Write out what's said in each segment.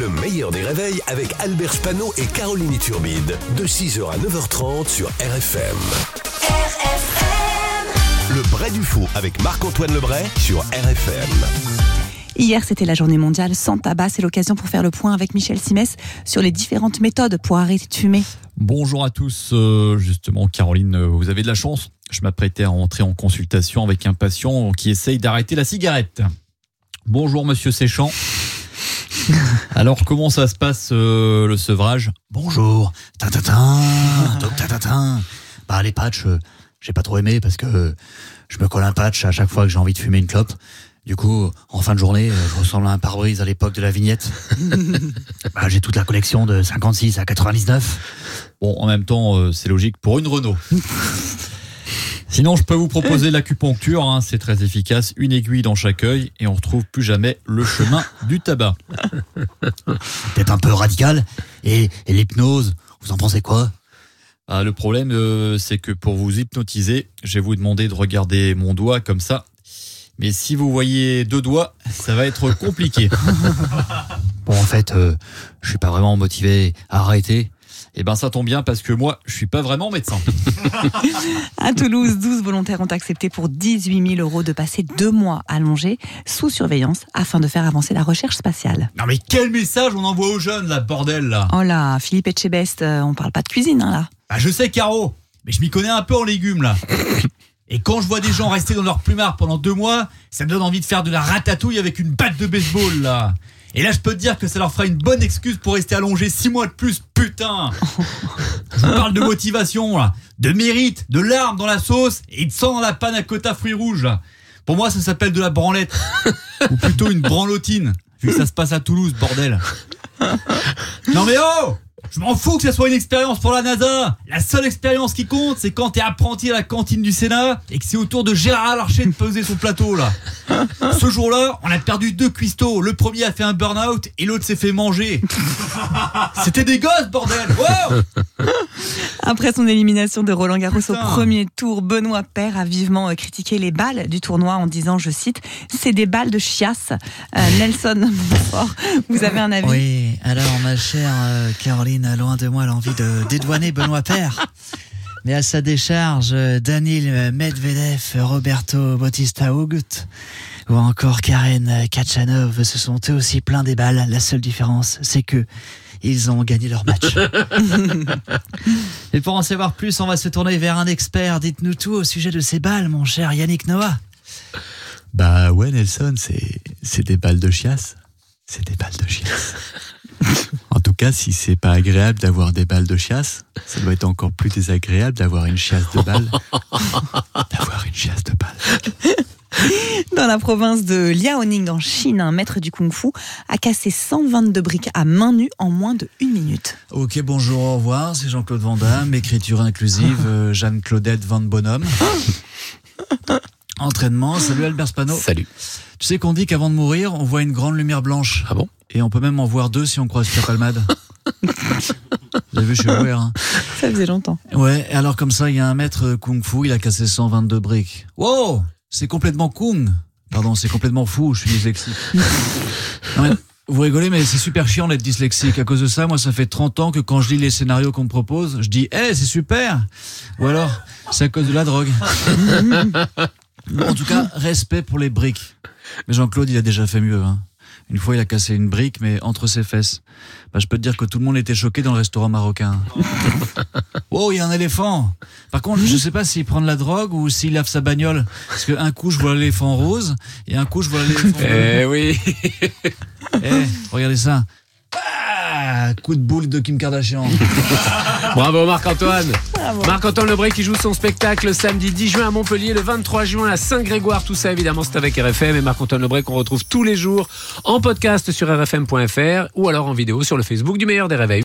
Le meilleur des réveils avec Albert Spano et Caroline Turbide. De 6h à 9h30 sur RFM. Le Bray du Faux avec Marc-Antoine Lebray sur RFM. Hier, c'était la journée mondiale sans tabac. C'est l'occasion pour faire le point avec Michel Simès sur les différentes méthodes pour arrêter de fumer. Bonjour à tous. Euh, justement, Caroline, euh, vous avez de la chance. Je m'apprêtais à rentrer en consultation avec un patient qui essaye d'arrêter la cigarette. Bonjour, monsieur Séchant. Alors, comment ça se passe euh, le sevrage? Bonjour. Donc. Bah, les patchs, euh, j'ai pas trop aimé parce que euh, je me colle un patch à chaque fois que j'ai envie de fumer une clope. Du coup, en fin de journée, euh, je ressemble à un pare-brise à l'époque de la vignette. bah, j'ai toute la collection de 56 à 99. Bon, en même temps, euh, c'est logique pour une Renault. Sinon, je peux vous proposer l'acupuncture, hein, c'est très efficace, une aiguille dans chaque œil et on retrouve plus jamais le chemin du tabac. Peut-être un peu radical. Et, et l'hypnose, vous en pensez quoi? Ah, le problème, euh, c'est que pour vous hypnotiser, je vais vous demander de regarder mon doigt comme ça. Mais si vous voyez deux doigts, ça va être compliqué. Bon, en fait, euh, je suis pas vraiment motivé à arrêter. Eh ben, ça tombe bien parce que moi, je suis pas vraiment médecin. À Toulouse, 12 volontaires ont accepté pour 18 000 euros de passer deux mois allongés sous surveillance afin de faire avancer la recherche spatiale. Non mais quel message on envoie aux jeunes, là, bordel, là Oh là, Philippe Etchebest, euh, on parle pas de cuisine hein, là. Bah, je sais, Caro, mais je m'y connais un peu en légumes, là. Et quand je vois des gens rester dans leur plumard pendant deux mois, ça me donne envie de faire de la ratatouille avec une batte de baseball, là. Et là, je peux te dire que ça leur fera une bonne excuse pour rester allongés six mois de plus, putain Je vous parle de motivation, là. De mérite, de larmes dans la sauce et de sang dans la panne à cotta fruits rouges, là. Pour moi, ça s'appelle de la branlette. Ou plutôt une branlotine. Vu que ça se passe à Toulouse, bordel. Non mais oh Je m'en fous que ça soit une expérience pour la NASA La seule expérience qui compte, c'est quand t'es apprenti à la cantine du Sénat et que c'est au tour de Gérard Larcher de peser son plateau, là. Ce jour-là, on a perdu deux cuistots. Le premier a fait un burn-out et l'autre s'est fait manger. C'était des gosses, bordel Wow Après son élimination de Roland Garros au premier tour, Benoît Paire a vivement euh, critiqué les balles du tournoi en disant, je cite, c'est des balles de chiasse. Euh, Nelson Montfort, vous avez un avis? Oui, alors ma chère euh, Caroline, loin de moi l'envie de dédouaner Benoît Père. Mais à sa décharge, Danil Medvedev, Roberto Bautista Agut ou encore Karen Kachanov se sont eux aussi pleins des balles. La seule différence, c'est que ils ont gagné leur match. Et pour en savoir plus, on va se tourner vers un expert. Dites-nous tout au sujet de ces balles, mon cher Yannick Noah. Bah ouais, Nelson, c'est c'est des balles de chiasse. C'est des balles de chiasse. en tout cas, si c'est pas agréable d'avoir des balles de chiasse, ça doit être encore plus désagréable d'avoir une chiasse de balles. d'avoir une chiasse de balles. Dans la province de Liaoning en Chine, un maître du kung-fu a cassé 122 briques à main nue en moins de une minute. Ok, bonjour, au revoir, c'est Jean-Claude Van Damme, écriture inclusive, euh, Jeanne-Claudette Van Bonhomme. Entraînement, salut Albert Spano. Salut. Tu sais qu'on dit qu'avant de mourir, on voit une grande lumière blanche. Ah bon? Et on peut même en voir deux si on croise Pierre Palmade. Vous avez vu, je suis aware. Hein. Ça faisait longtemps. Ouais, et alors comme ça, il y a un maître kung-fu, il a cassé 122 briques. Wow C'est complètement kung Pardon, c'est complètement fou, je suis dyslexique. Vous rigolez, mais c'est super chiant d'être dyslexique. À cause de ça, moi, ça fait 30 ans que quand je lis les scénarios qu'on me propose, je dis « Eh, c'est super !» Ou alors, c'est à cause de la drogue. En tout cas, respect pour les briques. Mais Jean-Claude, il a déjà fait mieux. Hein. Une fois, il a cassé une brique, mais entre ses fesses. Bah, je peux te dire que tout le monde était choqué dans le restaurant marocain. Oh, il y a un éléphant. Par contre, je sais pas s'il prend de la drogue ou s'il lave sa bagnole. Parce qu'un coup, je vois l'éléphant rose et un coup, je vois l'éléphant bleu. Eh oui. Eh, regardez ça. Ah, coup de boule de Kim Kardashian. Bravo Marc-Antoine. Marc-Antoine Lebré qui joue son spectacle le samedi 10 juin à Montpellier, le 23 juin à Saint-Grégoire. Tout ça évidemment c'est avec RFM et Marc-Antoine Lebré qu'on retrouve tous les jours en podcast sur rfm.fr ou alors en vidéo sur le Facebook du meilleur des réveils.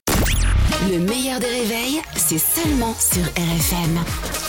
Le meilleur des réveils, c'est seulement sur RFM.